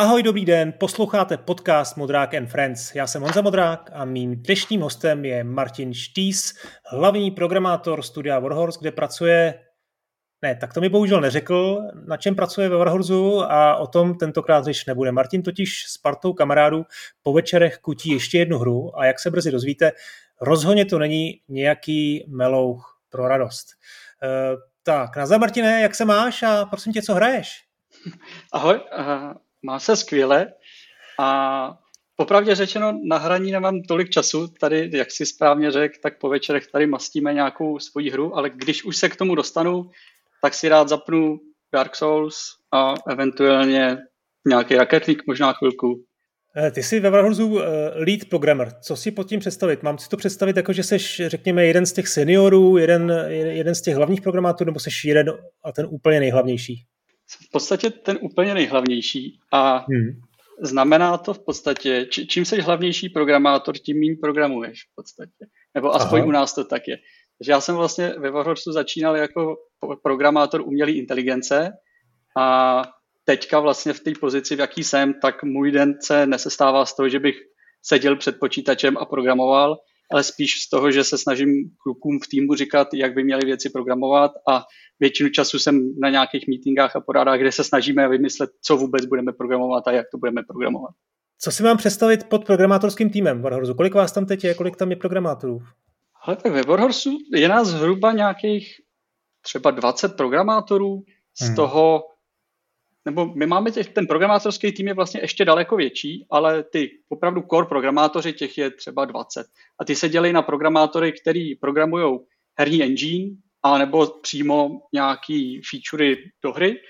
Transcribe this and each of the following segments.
Ahoj, dobrý den, posloucháte podcast Modrák and Friends. Já jsem Honza Modrák a mým dnešním hostem je Martin Štýs, hlavní programátor studia Warhorse, kde pracuje ne, tak to mi bohužel neřekl, na čem pracuje ve Warhorzu a o tom tentokrát řeč nebude. Martin totiž s partou kamarádů po večerech kutí ještě jednu hru a jak se brzy dozvíte, rozhodně to není nějaký melouch pro radost. E, tak, nazdar Martine, jak se máš a prosím tě, co hraješ? Ahoj, uh, má se skvěle a popravdě řečeno na hraní nemám tolik času, tady, jak si správně řekl, tak po večerech tady mastíme nějakou svoji hru, ale když už se k tomu dostanu, tak si rád zapnu Dark Souls a eventuálně nějaký raketník, možná chvilku. Eh, ty jsi ve Warhorsu uh, lead programmer. Co si pod tím představit? Mám si to představit jako, že jsi, řekněme, jeden z těch seniorů, jeden, jeden z těch hlavních programátorů, nebo jsi jeden a ten úplně nejhlavnější? V podstatě ten úplně nejhlavnější a hmm. znamená to v podstatě, či, čím jsi hlavnější programátor, tím méně programuješ v podstatě. Nebo aspoň Aha. u nás to tak je. Takže já jsem vlastně ve Warhorsu začínal jako programátor umělé inteligence a teďka vlastně v té pozici, v jaký jsem, tak můj den se nesestává z toho, že bych seděl před počítačem a programoval, ale spíš z toho, že se snažím klukům v týmu říkat, jak by měli věci programovat a většinu času jsem na nějakých meetingách a porádách, kde se snažíme vymyslet, co vůbec budeme programovat a jak to budeme programovat. Co si mám představit pod programátorským týmem Warhorsu? Kolik vás tam teď je, kolik tam je programátorů? Ale tak ve Warhorsu je nás zhruba nějakých třeba 20 programátorů, z hmm. toho, nebo my máme těch, ten programátorský tým je vlastně ještě daleko větší, ale ty opravdu core programátoři, těch je třeba 20. A ty se dělají na programátory, který programují herní engine, a nebo přímo nějaký featurey do hry.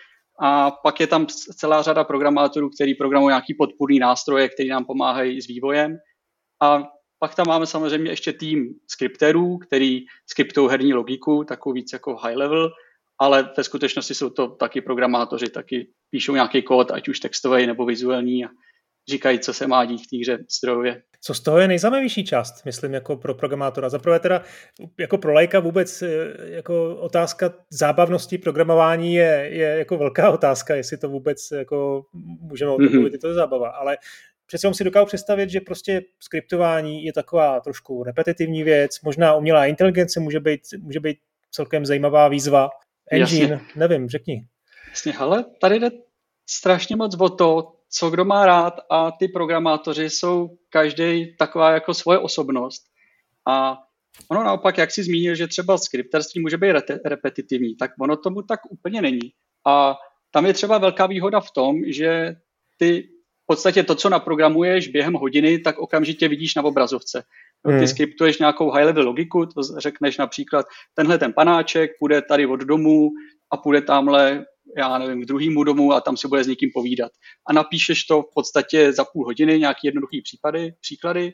A pak je tam celá řada programátorů, který programují nějaký podpůrný nástroje, který nám pomáhají s vývojem. A pak tam máme samozřejmě ještě tým skripterů, který skriptují herní logiku, takovou víc jako high level, ale ve skutečnosti jsou to taky programátoři, taky píšou nějaký kód, ať už textový nebo vizuální a říkají, co se má dít v té hře strojově. Co z toho je nejzajímavější část, myslím, jako pro programátora? Zaprvé teda, jako pro lajka vůbec eh, jako otázka zábavnosti programování je, je jako velká otázka, jestli to vůbec jako můžeme o tom mm-hmm. mluvit, je to zábava, ale přece si dokážu představit, že prostě skriptování je taková trošku repetitivní věc, možná umělá inteligence může být, může být celkem zajímavá výzva. Engine, Jasně. nevím, řekni. Jasně, ale tady jde strašně moc o to, co kdo má rád a ty programátoři jsou každý taková jako svoje osobnost. A ono naopak, jak si zmínil, že třeba skripterství může být re- repetitivní, tak ono tomu tak úplně není. A tam je třeba velká výhoda v tom, že ty podstatě to, co naprogramuješ během hodiny, tak okamžitě vidíš na obrazovce. Ty hmm. skriptuješ nějakou high-level logiku, to řekneš například, tenhle ten panáček půjde tady od domu a půjde tamhle, já nevím, k druhému domu a tam si bude s někým povídat. A napíšeš to v podstatě za půl hodiny, nějaký jednoduchý případy, příklady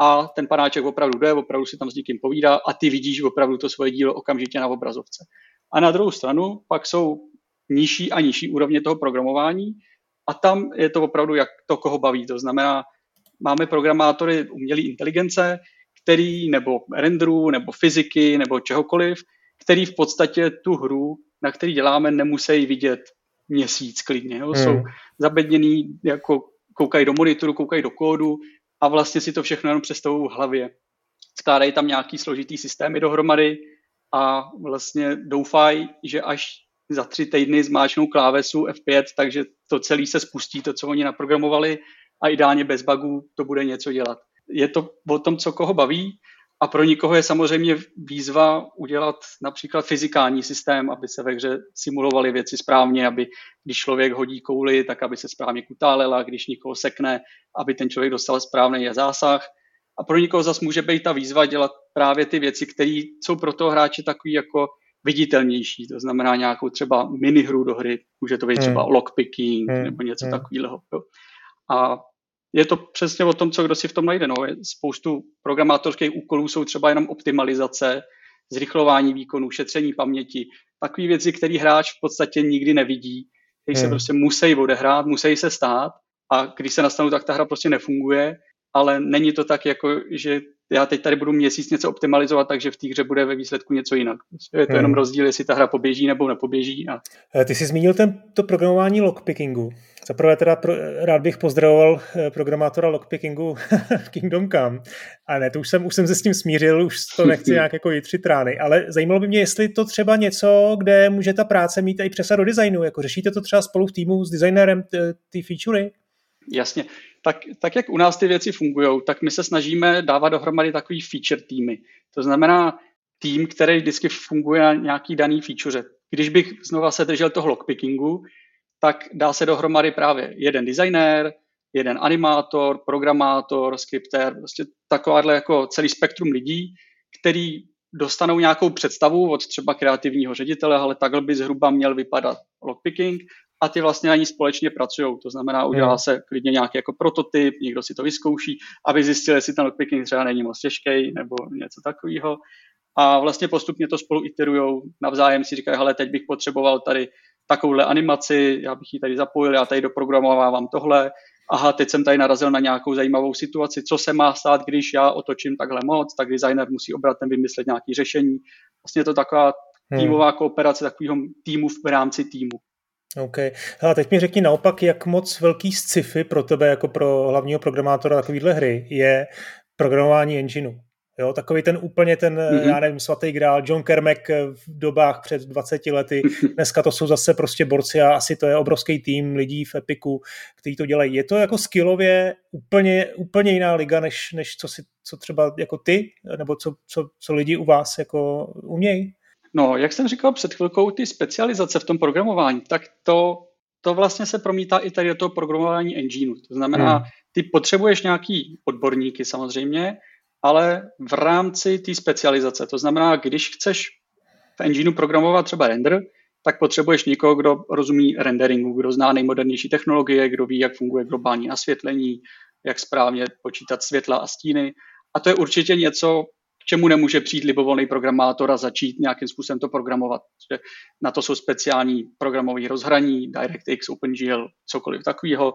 a ten panáček opravdu jde, opravdu si tam s někým povídá a ty vidíš opravdu to svoje dílo okamžitě na obrazovce. A na druhou stranu pak jsou nižší a nižší úrovně toho programování, a tam je to opravdu, jak to koho baví. To znamená, máme programátory umělé inteligence, který nebo renderů, nebo fyziky, nebo čehokoliv, který v podstatě tu hru, na který děláme, nemusí vidět měsíc klidně. Jo? Hmm. Jsou zabedněný, jako koukají do monitoru, koukají do kódu a vlastně si to všechno jenom představují v hlavě. Skládají tam nějaký složitý systémy dohromady a vlastně doufají, že až za tři týdny zmáčnou klávesu F5, takže to celé se spustí, to, co oni naprogramovali a ideálně bez bugů to bude něco dělat. Je to o tom, co koho baví a pro nikoho je samozřejmě výzva udělat například fyzikální systém, aby se ve hře simulovaly věci správně, aby když člověk hodí kouli, tak aby se správně kutálela, když někoho sekne, aby ten člověk dostal správný zásah. A pro někoho zase může být ta výzva dělat právě ty věci, které jsou pro toho hráče takový jako viditelnější, to znamená nějakou třeba minihru do hry, může to být třeba hmm. lockpicking hmm. nebo něco hmm. takového. A je to přesně o tom, co kdo si v tom najde. No. Spoustu programátorských úkolů jsou třeba jenom optimalizace, zrychlování výkonu, šetření paměti, takové věci, které hráč v podstatě nikdy nevidí, které hmm. se prostě musí odehrát, musí se stát a když se nastanou, tak ta hra prostě nefunguje, ale není to tak, jako že já teď tady budu měsíc něco optimalizovat, takže v té hře bude ve výsledku něco jinak. Je to jenom hmm. rozdíl, jestli ta hra poběží nebo nepoběží. A... Eh, ty jsi zmínil ten, to programování lockpickingu. Zaprvé teda pro, rád bych pozdravoval eh, programátora lockpickingu Kingdom Come. A ne, to už jsem, už jsem se s tím smířil, už to nechci nějak jako jitřit rány, ale zajímalo by mě, jestli to třeba něco, kde může ta práce mít i přesah do designu, jako řešíte to třeba spolu v týmu s designérem ty featurey? Jasně. Tak, tak jak u nás ty věci fungují, tak my se snažíme dávat dohromady takový feature týmy. To znamená tým, který vždycky funguje na nějaký daný feature. Když bych znova se držel toho lockpickingu, tak dá se dohromady právě jeden designér, jeden animátor, programátor, skriptér, prostě takováhle jako celý spektrum lidí, který dostanou nějakou představu od třeba kreativního ředitele, ale takhle by zhruba měl vypadat lockpicking a ty vlastně na ní společně pracují. To znamená, udělá se klidně nějaký jako prototyp, někdo si to vyzkouší, aby zjistil, jestli ten lockpicking třeba není moc těžký nebo něco takového. A vlastně postupně to spolu iterujou, navzájem si říkají, hele, teď bych potřeboval tady takovouhle animaci, já bych ji tady zapojil, já tady doprogramovávám tohle, aha, teď jsem tady narazil na nějakou zajímavou situaci, co se má stát, když já otočím takhle moc, tak designer musí obratem vymyslet nějaké řešení. Vlastně je to taková hmm. týmová kooperace takového týmu v rámci týmu. OK. A teď mi řekni naopak, jak moc velký sci-fi pro tebe jako pro hlavního programátora takovýhle hry je programování engineu. Jo, takový ten úplně ten, mm-hmm. já nevím, svatý grál, John Kermack v dobách před 20 lety, dneska to jsou zase prostě borci a asi to je obrovský tým lidí v Epiku, kteří to dělají. Je to jako skillově úplně, úplně jiná liga, než, než co, si, co třeba jako ty, nebo co, co, co lidi u vás jako umějí? No, jak jsem říkal před chvilkou, ty specializace v tom programování, tak to, to vlastně se promítá i tady do toho programování engineu. To znamená, hmm. ty potřebuješ nějaký odborníky samozřejmě, ale v rámci té specializace. To znamená, když chceš v engineu programovat třeba render, tak potřebuješ někoho, kdo rozumí renderingu, kdo zná nejmodernější technologie, kdo ví, jak funguje globální nasvětlení, jak správně počítat světla a stíny. A to je určitě něco, k čemu nemůže přijít libovolný programátor a začít nějakým způsobem to programovat. Na to jsou speciální programové rozhraní, DirectX, OpenGL, cokoliv takového.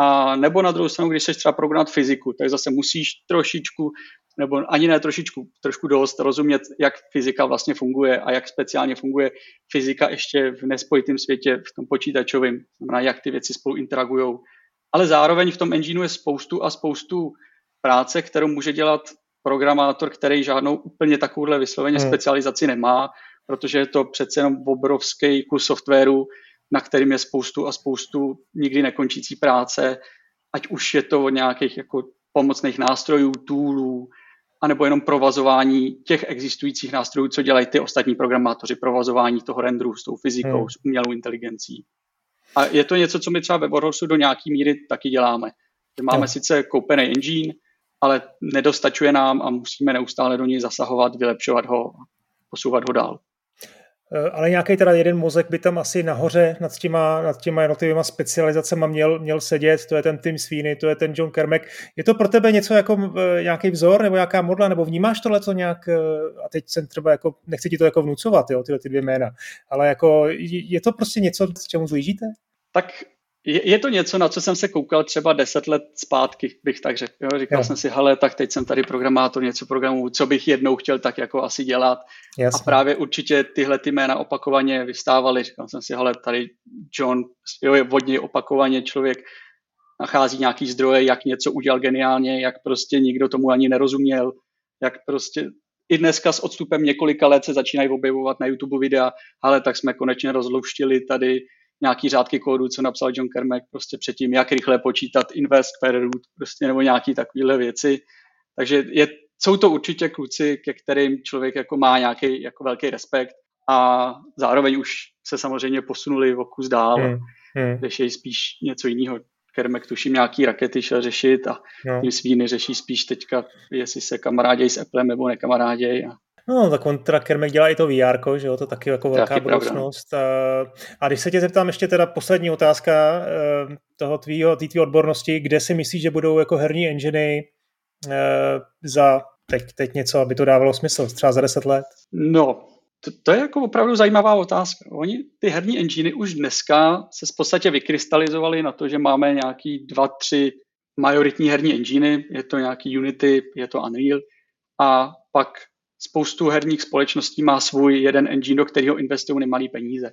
A nebo na druhou stranu, když chceš třeba programovat fyziku, tak zase musíš trošičku nebo ani ne trošičku, trošku dost rozumět, jak fyzika vlastně funguje a jak speciálně funguje fyzika ještě v nespojitém světě, v tom počítačovém, znamená, jak ty věci spolu interagují. Ale zároveň v tom engineu je spoustu a spoustu práce, kterou může dělat programátor, který žádnou úplně takovouhle vysloveně hmm. specializaci nemá, protože je to přece jenom obrovský kus softwaru, na kterým je spoustu a spoustu nikdy nekončící práce, ať už je to od nějakých jako pomocných nástrojů, toolů, anebo jenom provazování těch existujících nástrojů, co dělají ty ostatní programátoři, provazování toho renderu s tou fyzikou, hmm. s umělou inteligencí. A je to něco, co my třeba ve Warhorsu do nějaký míry taky děláme. Že máme no. sice koupený engine, ale nedostačuje nám a musíme neustále do něj zasahovat, vylepšovat ho, posouvat ho dál. Eh, ale nějaký teda jeden mozek by tam asi nahoře nad těma, nad těma jednotlivými specializacemi měl, měl sedět, to je ten Tim Sweeney, to je ten John Kermack. Je to pro tebe něco jako eh, nějaký vzor nebo nějaká modla, nebo vnímáš tohle co nějak, eh, a teď jsem třeba jako, nechci ti to jako vnucovat, jo, tyhle ty dvě jména, ale jako je to prostě něco, s čemu zlížíte? Tak je, je to něco, na co jsem se koukal třeba deset let zpátky, bych tak řekl. Jo? Říkal jo. jsem si, hele, tak teď jsem tady programátor, něco programu, co bych jednou chtěl tak jako asi dělat. Jasně. A právě určitě tyhle ty jména opakovaně vystávaly. Říkal jsem si, hele, tady John, jo, je vodně opakovaně člověk nachází nějaký zdroje, jak něco udělal geniálně, jak prostě nikdo tomu ani nerozuměl, jak prostě i dneska s odstupem několika let se začínají objevovat na YouTube videa, ale tak jsme konečně rozluštili tady nějaký řádky kódu, co napsal John Kermack prostě předtím, jak rychle počítat invest per root, prostě nebo nějaký takovéhle věci. Takže je, jsou to určitě kluci, ke kterým člověk jako má nějaký jako velký respekt a zároveň už se samozřejmě posunuli o kus dál, hmm. Hmm. řeší spíš něco jiného. Kermek tuším nějaký rakety šel řešit a no. tím svíny řeší spíš teďka, jestli se kamarádějí s Applem nebo nekamarádějí. A No, tak on teda Kermek dělá i to VR, že jo, to taky jako velká budoucnost. A, a když se tě zeptám ještě teda poslední otázka eh, toho tvýho, tý tvý odbornosti, kde si myslíš, že budou jako herní enginy eh, za teď, teď něco, aby to dávalo smysl, třeba za deset let? No, to, to je jako opravdu zajímavá otázka. Oni, ty herní enginy už dneska se v podstatě vykrystalizovaly na to, že máme nějaký dva, tři majoritní herní enginy, je to nějaký Unity, je to Unreal a pak spoustu herních společností má svůj jeden engine, do kterého investují nemalý peníze.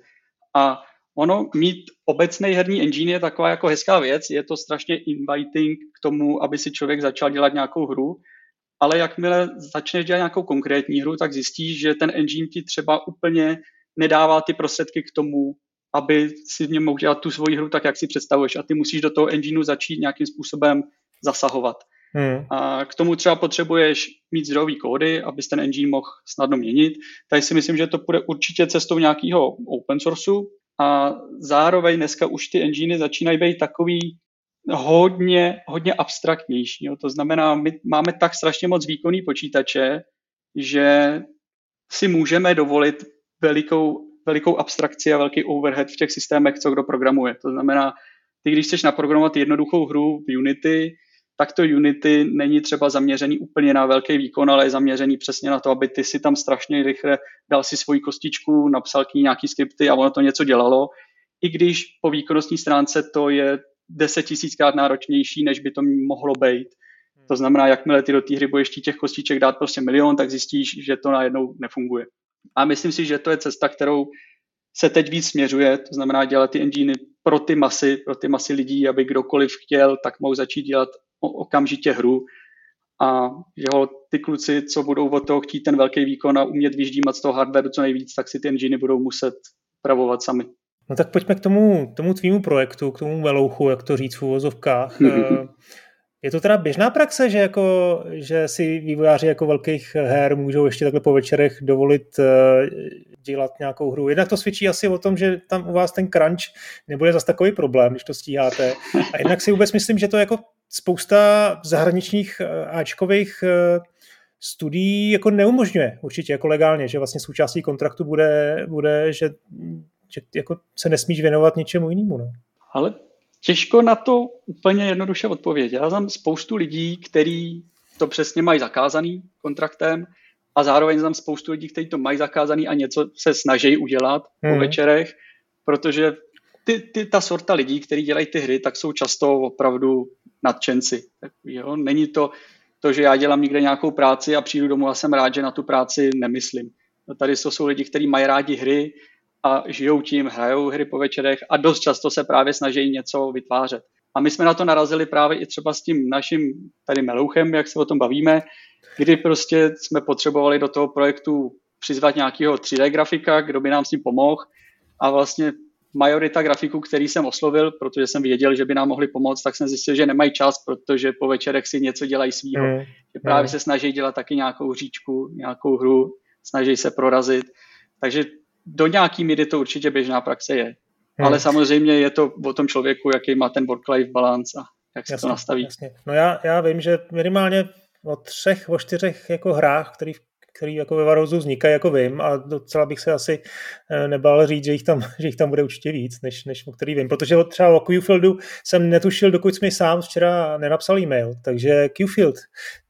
A ono mít obecný herní engine je taková jako hezká věc, je to strašně inviting k tomu, aby si člověk začal dělat nějakou hru, ale jakmile začneš dělat nějakou konkrétní hru, tak zjistíš, že ten engine ti třeba úplně nedává ty prostředky k tomu, aby si v něm mohl dělat tu svoji hru tak, jak si představuješ a ty musíš do toho engineu začít nějakým způsobem zasahovat. Hmm. A k tomu třeba potřebuješ mít zdrojový kódy, abys ten engine mohl snadno měnit. Tady si myslím, že to bude určitě cestou nějakého open sourceu a zároveň dneska už ty enginy začínají být takový hodně, hodně abstraktnější. Jo. To znamená, my máme tak strašně moc výkonný počítače, že si můžeme dovolit velikou, velikou abstrakci a velký overhead v těch systémech, co kdo programuje. To znamená, ty když chceš naprogramovat jednoduchou hru v Unity, tak to Unity není třeba zaměřený úplně na velký výkon, ale je zaměřený přesně na to, aby ty si tam strašně rychle dal si svoji kostičku, napsal k ní nějaký skripty a ono to něco dělalo. I když po výkonnostní stránce to je deset tisíckrát náročnější, než by to mohlo být. To znamená, jakmile ty do té hry budeš těch kostiček dát prostě milion, tak zjistíš, že to najednou nefunguje. A myslím si, že to je cesta, kterou se teď víc směřuje, to znamená dělat ty enginy pro ty masy, pro ty masy lidí, aby kdokoliv chtěl, tak mohl začít dělat okamžitě hru a jeho ty kluci, co budou od toho chtít ten velký výkon a umět vyždímat z toho hardwareu co nejvíc, tak si ty enginy budou muset pravovat sami. No tak pojďme k tomu, tomu tvýmu projektu, k tomu velouchu, jak to říct v úvozovkách. Eh, je to teda běžná praxe, že, jako, že si vývojáři jako velkých her můžou ještě takhle po večerech dovolit uh, dělat nějakou hru. Jednak to svědčí asi o tom, že tam u vás ten crunch nebude zase takový problém, když to stíháte. A jednak si vůbec myslím, že to jako spousta zahraničních eh, Ačkových studií jako neumožňuje určitě jako legálně, že vlastně součástí kontraktu bude, bude že že jako se nesmíš věnovat něčemu jinému. No. Ale těžko na to úplně jednoduše odpovědět. Já znám spoustu lidí, kteří to přesně mají zakázaný kontraktem a zároveň znám spoustu lidí, kteří to mají zakázaný a něco se snaží udělat hmm. po večerech, protože ty, ty, ta sorta lidí, kteří dělají ty hry, tak jsou často opravdu nadšenci. Tak, jo? Není to to, že já dělám někde nějakou práci a přijdu domů a jsem rád, že na tu práci nemyslím. No tady to jsou lidi, kteří mají rádi hry, a žijou tím, hrajou hry po večerech a dost často se právě snaží něco vytvářet. A my jsme na to narazili právě i třeba s tím naším tady Melouchem, jak se o tom bavíme, kdy prostě jsme potřebovali do toho projektu přizvat nějakého 3D grafika, kdo by nám s tím pomohl a vlastně majorita grafiků, který jsem oslovil, protože jsem věděl, že by nám mohli pomoct, tak jsem zjistil, že nemají čas, protože po večerech si něco dělají svýho. Mm. Že právě mm. se snaží dělat taky nějakou říčku, nějakou hru, snaží se prorazit. Takže do nějaký míry to určitě běžná praxe je. Hmm. Ale samozřejmě je to o tom člověku, jaký má ten work-life balance a jak se jasně, to nastaví. Jasně. No já, já vím, že minimálně o třech, o čtyřech jako hrách, který, který jako ve Varozu vznikají, jako vím, a docela bych se asi eh, nebál říct, že jich tam, že jich tam bude určitě víc, než, než o který vím. Protože třeba o Qfieldu jsem netušil, dokud jsi mi sám včera nenapsal e-mail. Takže Qfield,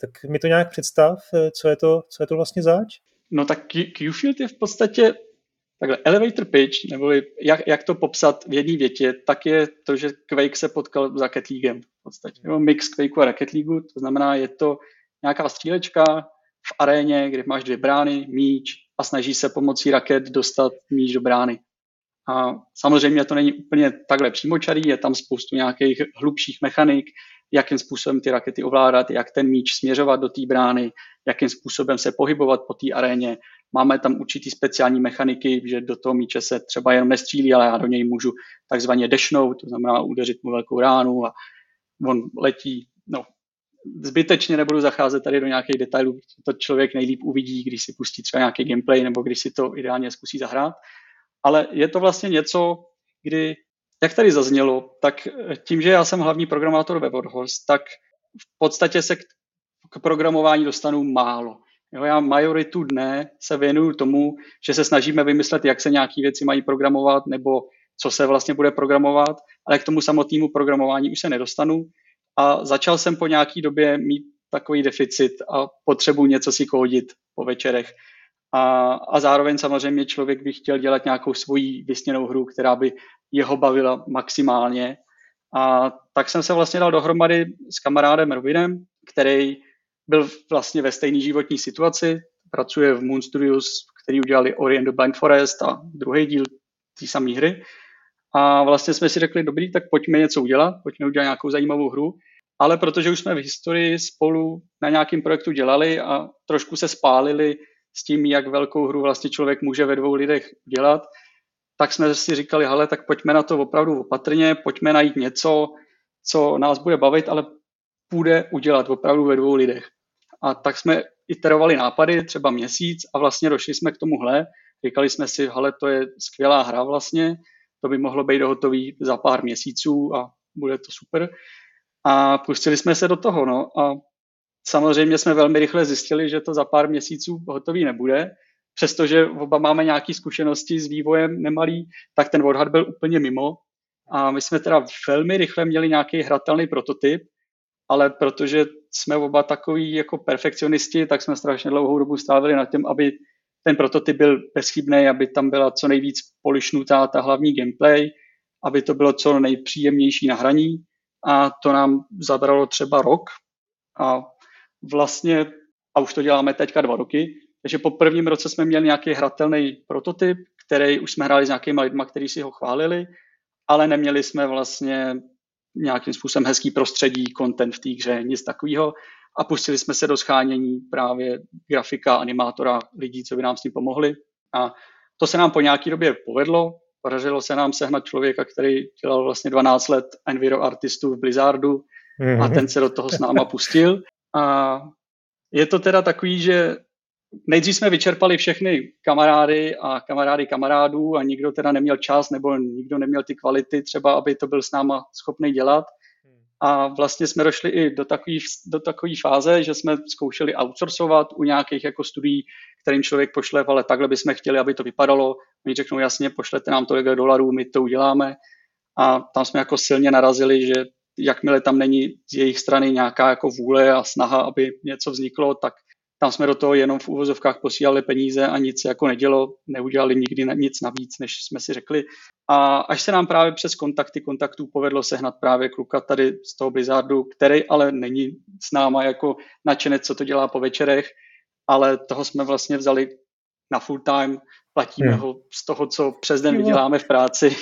tak mi to nějak představ, eh, co je to, co je to vlastně zač? No tak Qfield je v podstatě Takhle, elevator pitch, nebo jak, jak to popsat v jedné větě, tak je to, že Quake se potkal s Rocket Leaguem v podstatě. Nebo mix Quakeu a Rocket Leagueu, to znamená, je to nějaká střílečka v aréně, kde máš dvě brány, míč a snaží se pomocí raket dostat míč do brány. A samozřejmě to není úplně takhle přímočarý, je tam spoustu nějakých hlubších mechanik, jakým způsobem ty rakety ovládat, jak ten míč směřovat do té brány, jakým způsobem se pohybovat po té aréně. Máme tam určitý speciální mechaniky, že do toho míče se třeba jenom nestřílí, ale já do něj můžu takzvaně dešnout, to znamená udeřit mu velkou ránu a on letí. No, zbytečně nebudu zacházet tady do nějakých detailů, to člověk nejlíp uvidí, když si pustí třeba nějaký gameplay nebo když si to ideálně zkusí zahrát. Ale je to vlastně něco, kdy jak tady zaznělo, tak tím, že já jsem hlavní programátor ve Warhorse, tak v podstatě se k, k programování dostanu málo. Jo, já majoritu dne se věnuju tomu, že se snažíme vymyslet, jak se nějaké věci mají programovat, nebo co se vlastně bude programovat, ale k tomu samotnému programování už se nedostanu. A začal jsem po nějaké době mít takový deficit a potřebuji něco si kódit po večerech. A, a zároveň samozřejmě člověk by chtěl dělat nějakou svoji vysněnou hru, která by jeho bavila maximálně. A tak jsem se vlastně dal dohromady s kamarádem Robinem, který byl vlastně ve stejné životní situaci, pracuje v Moon Studios, který udělali Orient the Blind Forest a druhý díl té samé hry. A vlastně jsme si řekli, dobrý, tak pojďme něco udělat, pojďme udělat nějakou zajímavou hru. Ale protože už jsme v historii spolu na nějakém projektu dělali a trošku se spálili s tím, jak velkou hru vlastně člověk může ve dvou lidech dělat, tak jsme si říkali, hele, tak pojďme na to opravdu opatrně, pojďme najít něco, co nás bude bavit, ale půjde udělat opravdu ve dvou lidech. A tak jsme iterovali nápady třeba měsíc a vlastně došli jsme k tomuhle. Říkali jsme si, hele, to je skvělá hra vlastně, to by mohlo být hotový za pár měsíců a bude to super. A pustili jsme se do toho, no. A samozřejmě jsme velmi rychle zjistili, že to za pár měsíců hotový nebude. Přestože oba máme nějaké zkušenosti s vývojem nemalý, tak ten odhad byl úplně mimo. A my jsme teda velmi rychle měli nějaký hratelný prototyp, ale protože jsme oba takový jako perfekcionisti, tak jsme strašně dlouhou dobu stávili na tom, aby ten prototyp byl bezchybný, aby tam byla co nejvíc polišnutá ta hlavní gameplay, aby to bylo co nejpříjemnější na hraní. A to nám zabralo třeba rok. A vlastně, a už to děláme teďka dva roky, takže po prvním roce jsme měli nějaký hratelný prototyp, který už jsme hráli s nějakými lidmi, kteří si ho chválili, ale neměli jsme vlastně nějakým způsobem hezký prostředí, content v té hře, nic takového. A pustili jsme se do schánění právě grafika, animátora, lidí, co by nám s tím pomohli. A to se nám po nějaké době povedlo. Podařilo se nám sehnat člověka, který dělal vlastně 12 let Enviro artistu v Blizzardu mm-hmm. a mhm. ten se do toho s náma pustil. A je to teda takový, že nejdřív jsme vyčerpali všechny kamarády a kamarády kamarádů a nikdo teda neměl čas nebo nikdo neměl ty kvality třeba, aby to byl s náma schopný dělat. A vlastně jsme došli i do takové do takový fáze, že jsme zkoušeli outsourcovat u nějakých jako studií, kterým člověk pošle, ale takhle bychom chtěli, aby to vypadalo. Oni řeknou jasně, pošlete nám tolik dolarů, my to uděláme. A tam jsme jako silně narazili, že jakmile tam není z jejich strany nějaká jako vůle a snaha, aby něco vzniklo, tak tam jsme do toho jenom v úvozovkách posílali peníze a nic jako nedělo, neudělali nikdy nic navíc, než jsme si řekli. A až se nám právě přes kontakty kontaktů povedlo sehnat právě kluka tady z toho Blizzardu, který ale není s náma jako nadšenec, co to dělá po večerech, ale toho jsme vlastně vzali na full time, platíme hmm. ho z toho, co přes den vyděláme v práci.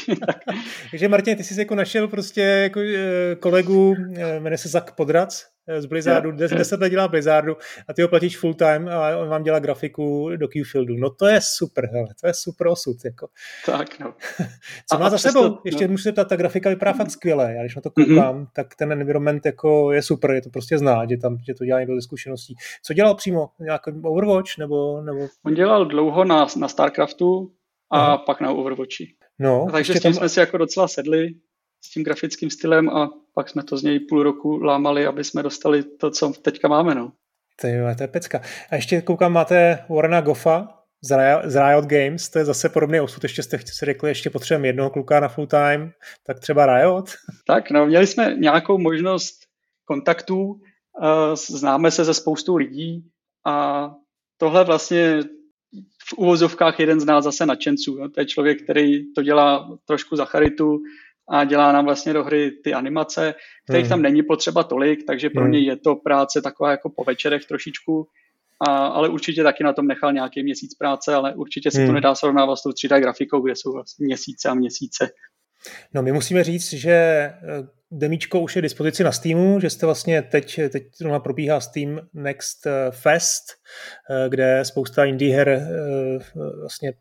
Takže Martin, ty jsi jako našel prostě jako eh, kolegu, eh, jmenuje se Zak Podrac, z Blizzardu, 10 let dělá Blizzardu a ty ho platíš full time a on vám dělá grafiku do Qfieldu. No to je super, hele, to je super osud. Jako. Tak, no. Co a má a za sebou? To, Ještě no. můžete, ta, ta grafika vypadá fakt skvěle. Já když na to koukám, mm-hmm. tak ten environment jako je super, je to prostě znát, že tam že to dělá někdo ze zkušeností. Co dělal přímo? Nějaký Overwatch? Nebo, nebo... On dělal dlouho na, na StarCraftu a Aha. pak na Overwatchi. No, takže s tím tam... jsme si jako docela sedli, s tím grafickým stylem a pak jsme to z něj půl roku lámali, aby jsme dostali to, co teďka máme. No. To je, to je pecka. A ještě koukám, máte Warrena Goffa z Riot Games, to je zase podobný osud, ještě jste si řekli, ještě potřebujeme jednoho kluka na full time, tak třeba Riot? Tak, no, měli jsme nějakou možnost kontaktů, známe se ze spoustu lidí a tohle vlastně v uvozovkách jeden z nás zase nadšenců. No. To je člověk, který to dělá trošku za charitu, a dělá nám vlastně do hry ty animace, kterých hmm. tam není potřeba tolik, takže pro hmm. něj je to práce taková jako po večerech trošičku, a, ale určitě taky na tom nechal nějaký měsíc práce, ale určitě se hmm. to nedá srovnávat s tou 3D grafikou, kde jsou vlastně měsíce a měsíce. No my musíme říct, že eh, demíčko už je dispozici na Steamu, že jste vlastně teď, teď probíhá Steam Next eh, Fest, eh, kde spousta indie her vlastně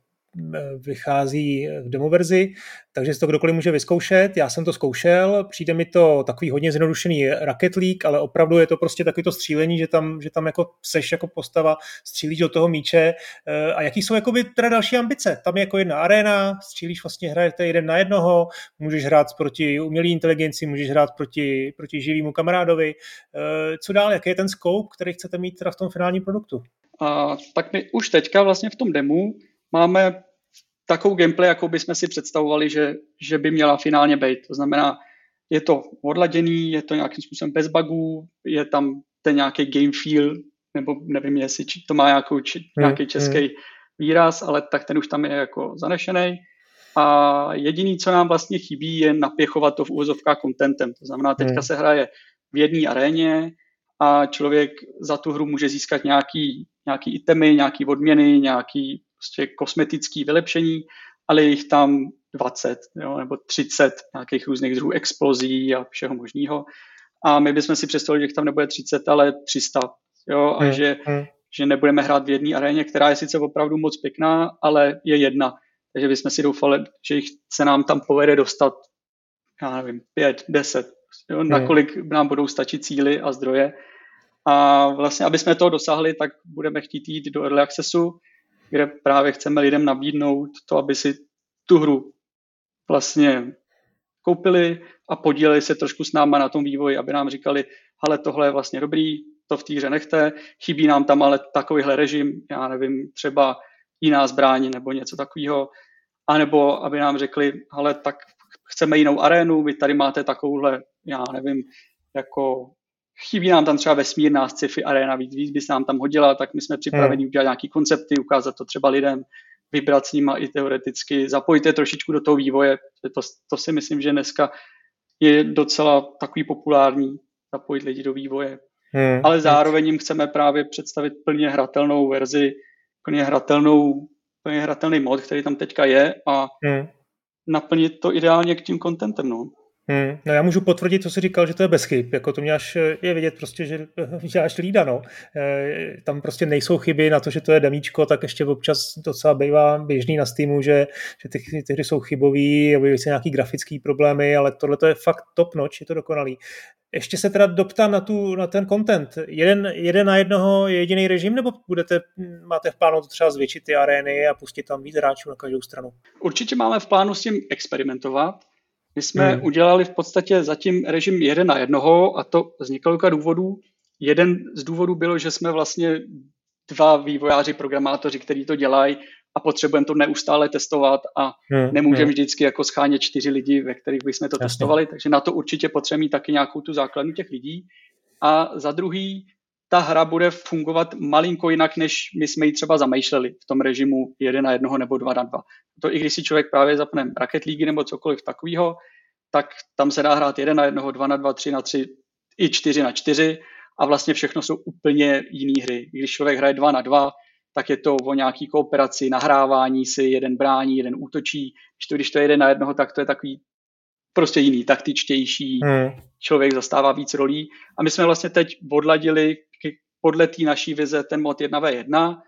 vychází v demoverzi, takže si to kdokoliv může vyzkoušet. Já jsem to zkoušel, přijde mi to takový hodně zjednodušený Rocket League, ale opravdu je to prostě takový to střílení, že tam, že tam jako seš jako postava, střílíš do toho míče. Eh, a jaký jsou jakoby teda další ambice? Tam je jako jedna arena, střílíš vlastně, hrajete jeden na jednoho, můžeš hrát proti umělé inteligenci, můžeš hrát proti, proti živému kamarádovi. Eh, co dál, jaký je ten scope, který chcete mít teda v tom finálním produktu? A, tak my už teďka vlastně v tom demu máme takovou gameplay, jakou bychom si představovali, že, že by měla finálně být. To znamená, je to odladěný, je to nějakým způsobem bez bugů, je tam ten nějaký game feel, nebo nevím, jestli to má nějakou, či, hmm, nějaký český hmm. výraz, ale tak ten už tam je jako zanešený. A jediný, co nám vlastně chybí, je napěchovat to v úvozovkách contentem. To znamená, teďka hmm. se hraje v jedné aréně a člověk za tu hru může získat nějaký, nějaký itemy, nějaký odměny, nějaký prostě kosmetické vylepšení ale je jich tam 20 jo, nebo 30 nějakých různých druhů explozí a všeho možného. A my bychom si představili, že jich tam nebude 30, ale 300. Jo, a hmm. že, hmm. že nebudeme hrát v jedné aréně, která je sice opravdu moc pěkná, ale je jedna. Takže bychom si doufali, že jich se nám tam povede dostat, já nevím, 5, 10, jo, hmm. nakolik nám budou stačit cíly a zdroje. A vlastně, aby jsme toho dosáhli, tak budeme chtít jít do Early Accessu, kde právě chceme lidem nabídnout to, aby si tu hru vlastně koupili a podíleli se trošku s náma na tom vývoji, aby nám říkali, ale tohle je vlastně dobrý, to v té hře nechte, chybí nám tam ale takovýhle režim, já nevím, třeba jiná zbraň nebo něco takového, anebo aby nám řekli, ale tak chceme jinou arénu, vy tady máte takovouhle, já nevím, jako chybí nám tam třeba vesmírná sci-fi arena, víc, víc by se nám tam hodila, tak my jsme připraveni hmm. udělat nějaký koncepty, ukázat to třeba lidem, vybrat s nima i teoreticky, zapojit trošičku do toho vývoje. To, to si myslím, že dneska je docela takový populární, zapojit lidi do vývoje. Hmm. Ale zároveň jim chceme právě představit plně hratelnou verzi, plně hratelnou, plně hratelný mod, který tam teďka je a hmm. naplnit to ideálně k tím contentem. No. Hmm, no já můžu potvrdit, co jsi říkal, že to je bez chyb. Jako to mě až je vidět prostě, že děláš lída, no. E, tam prostě nejsou chyby na to, že to je demíčko, tak ještě občas docela bývá běžný na Steamu, že, že ty, ty hry jsou chybový, objeví se nějaký grafický problémy, ale tohle to je fakt top notch, je to dokonalý. Ještě se teda doptám na, tu, na ten content. Jeden, jeden na jednoho je jediný režim, nebo budete, máte v plánu to třeba zvětšit ty arény a pustit tam víc hráčů na každou stranu? Určitě máme v plánu s tím experimentovat my jsme hmm. udělali v podstatě zatím režim jeden na jednoho a to z několika důvodů. Jeden z důvodů bylo, že jsme vlastně dva vývojáři, programátoři, kteří to dělají a potřebujeme to neustále testovat a hmm. nemůžeme hmm. vždycky jako schánět čtyři lidi, ve kterých bychom to Jasně. testovali, takže na to určitě potřebujeme mít taky nějakou tu základnu těch lidí. A za druhý, ta hra bude fungovat malinko jinak, než my jsme ji třeba zamýšleli v tom režimu 1 na 1 nebo 2 na 2. To i když si člověk právě zapne Rocket League nebo cokoliv takového, tak tam se dá hrát 1 na 1, 2 na 2, 3 na 3 i 4 na 4 a vlastně všechno jsou úplně jiné hry. Když člověk hraje 2 na 2, tak je to o nějaký kooperaci, nahrávání si, jeden brání, jeden útočí. Když to, když to je jeden na jednoho, tak to je takový prostě jiný, taktičtější, hmm. člověk zastává víc rolí. A my jsme vlastně teď odladili podle té naší vize ten mod 1v1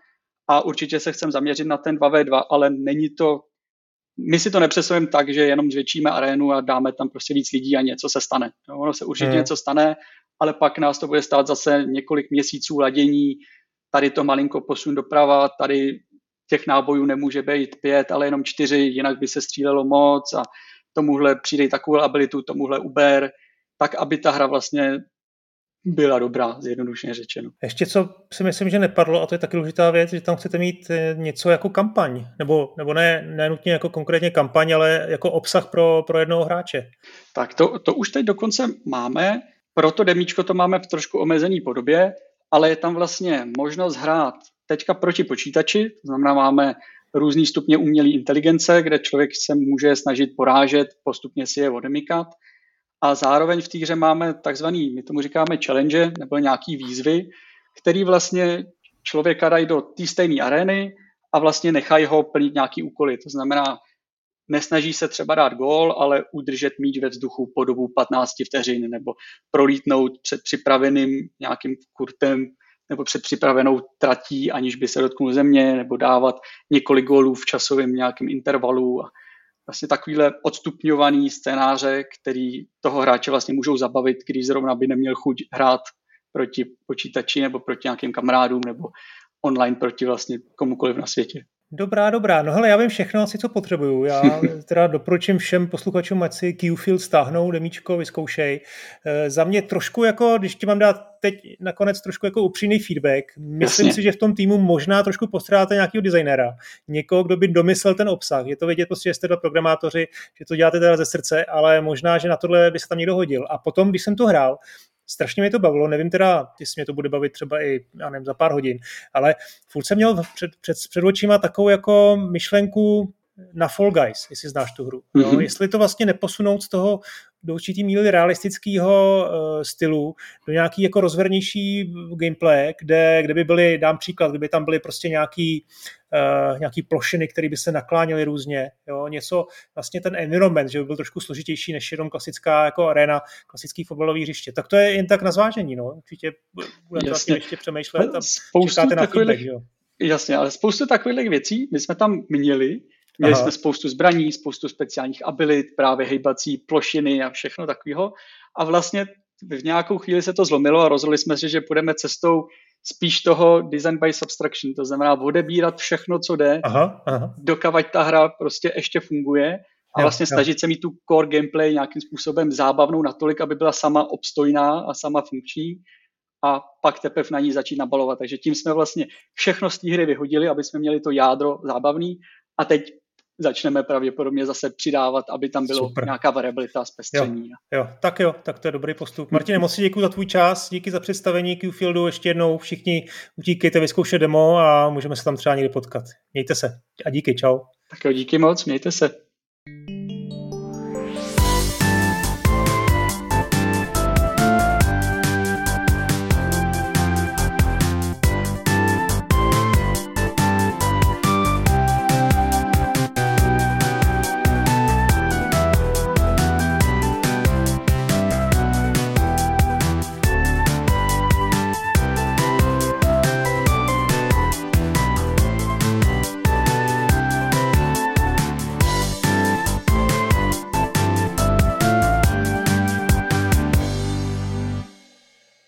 a určitě se chcem zaměřit na ten 2v2, ale není to, my si to nepředstavujeme tak, že jenom zvětšíme arénu a dáme tam prostě víc lidí a něco se stane. No, ono se určitě hmm. něco stane, ale pak nás to bude stát zase několik měsíců ladění, tady to malinko posun doprava, tady těch nábojů nemůže být pět, ale jenom čtyři, jinak by se střílelo moc a tomuhle přijde takovou abilitu, tomuhle uber, tak aby ta hra vlastně byla dobrá, zjednodušeně řečeno. Ještě co si myslím, že nepadlo, a to je taky důležitá věc, že tam chcete mít eh, něco jako kampaň, nebo, nebo ne, ne nutně jako konkrétně kampaň, ale jako obsah pro, pro jednoho hráče. Tak to, to už teď dokonce máme, proto demíčko to máme v trošku omezený podobě, ale je tam vlastně možnost hrát teďka proti počítači, to znamená máme různý stupně umělé inteligence, kde člověk se může snažit porážet, postupně si je odemykat a zároveň v té hře máme takzvaný, my tomu říkáme challenge, nebo nějaký výzvy, který vlastně člověka dají do té stejné arény a vlastně nechají ho plnit nějaký úkoly. To znamená, nesnaží se třeba dát gól, ale udržet míč ve vzduchu po dobu 15 vteřin nebo prolítnout před připraveným nějakým kurtem nebo před připravenou tratí, aniž by se dotknul země, nebo dávat několik gólů v časovém nějakém intervalu a vlastně takovýhle odstupňovaný scénáře, který toho hráče vlastně můžou zabavit, když zrovna by neměl chuť hrát proti počítači nebo proti nějakým kamarádům nebo online proti vlastně komukoliv na světě. Dobrá, dobrá. No hele, já vím všechno asi, co potřebuju. Já teda doporučím všem posluchačům, ať si Qfield stáhnou, demíčko, vyzkoušej. E, za mě trošku jako, když ti mám dát teď nakonec trošku jako upřímný feedback, myslím Jasně. si, že v tom týmu možná trošku postrádáte nějakého designéra, někoho, kdo by domyslel ten obsah. Je to vidět prostě, že jste dva programátoři, že to děláte teda ze srdce, ale možná, že na tohle by se tam někdo hodil. A potom, když jsem to hrál, strašně mě to bavilo, nevím teda, jestli mě to bude bavit třeba i, já nevím, za pár hodin, ale furt jsem měl před, před, před očima takovou jako myšlenku na Fall Guys, jestli znáš tu hru. Jo? Mm-hmm. Jestli to vlastně neposunout z toho do určitý míry realistického uh, stylu, do nějaký jako rozvernější gameplay, kde, kde by byly, dám příklad, kdyby tam byly prostě nějaký uh, nějaký plošiny, které by se nakláněly různě, jo, něco, vlastně ten environment, že by byl trošku složitější než jenom klasická jako arena, klasický fotbalový hřiště. Tak to je jen tak na zvážení, no. Určitě budete vlastně ještě přemýšlet a čekáte na feedback, jo. Jasně, ale spoustu takových věcí my jsme tam měli, Měli Aha. jsme spoustu zbraní, spoustu speciálních abilit, právě hejbací plošiny a všechno takového. A vlastně v nějakou chvíli se to zlomilo a rozhodli jsme se, že půjdeme cestou spíš toho design by subtraction, to znamená odebírat všechno, co jde, aha, aha. dokavať ta hra prostě ještě funguje a vlastně jo, snažit se mít tu core gameplay nějakým způsobem zábavnou natolik, aby byla sama obstojná a sama funkční a pak teprve na ní začít nabalovat. Takže tím jsme vlastně všechno z té hry vyhodili, aby jsme měli to jádro zábavný a teď začneme pravděpodobně zase přidávat, aby tam bylo Super. nějaká variabilita, zpestření. Jo, jo, tak jo, tak to je dobrý postup. Martine, moc děkuji za tvůj čas, díky za představení Qfieldu, ještě jednou všichni utíkejte vyzkoušet demo a můžeme se tam třeba někdy potkat. Mějte se a díky, čau. Tak jo, díky moc, mějte se.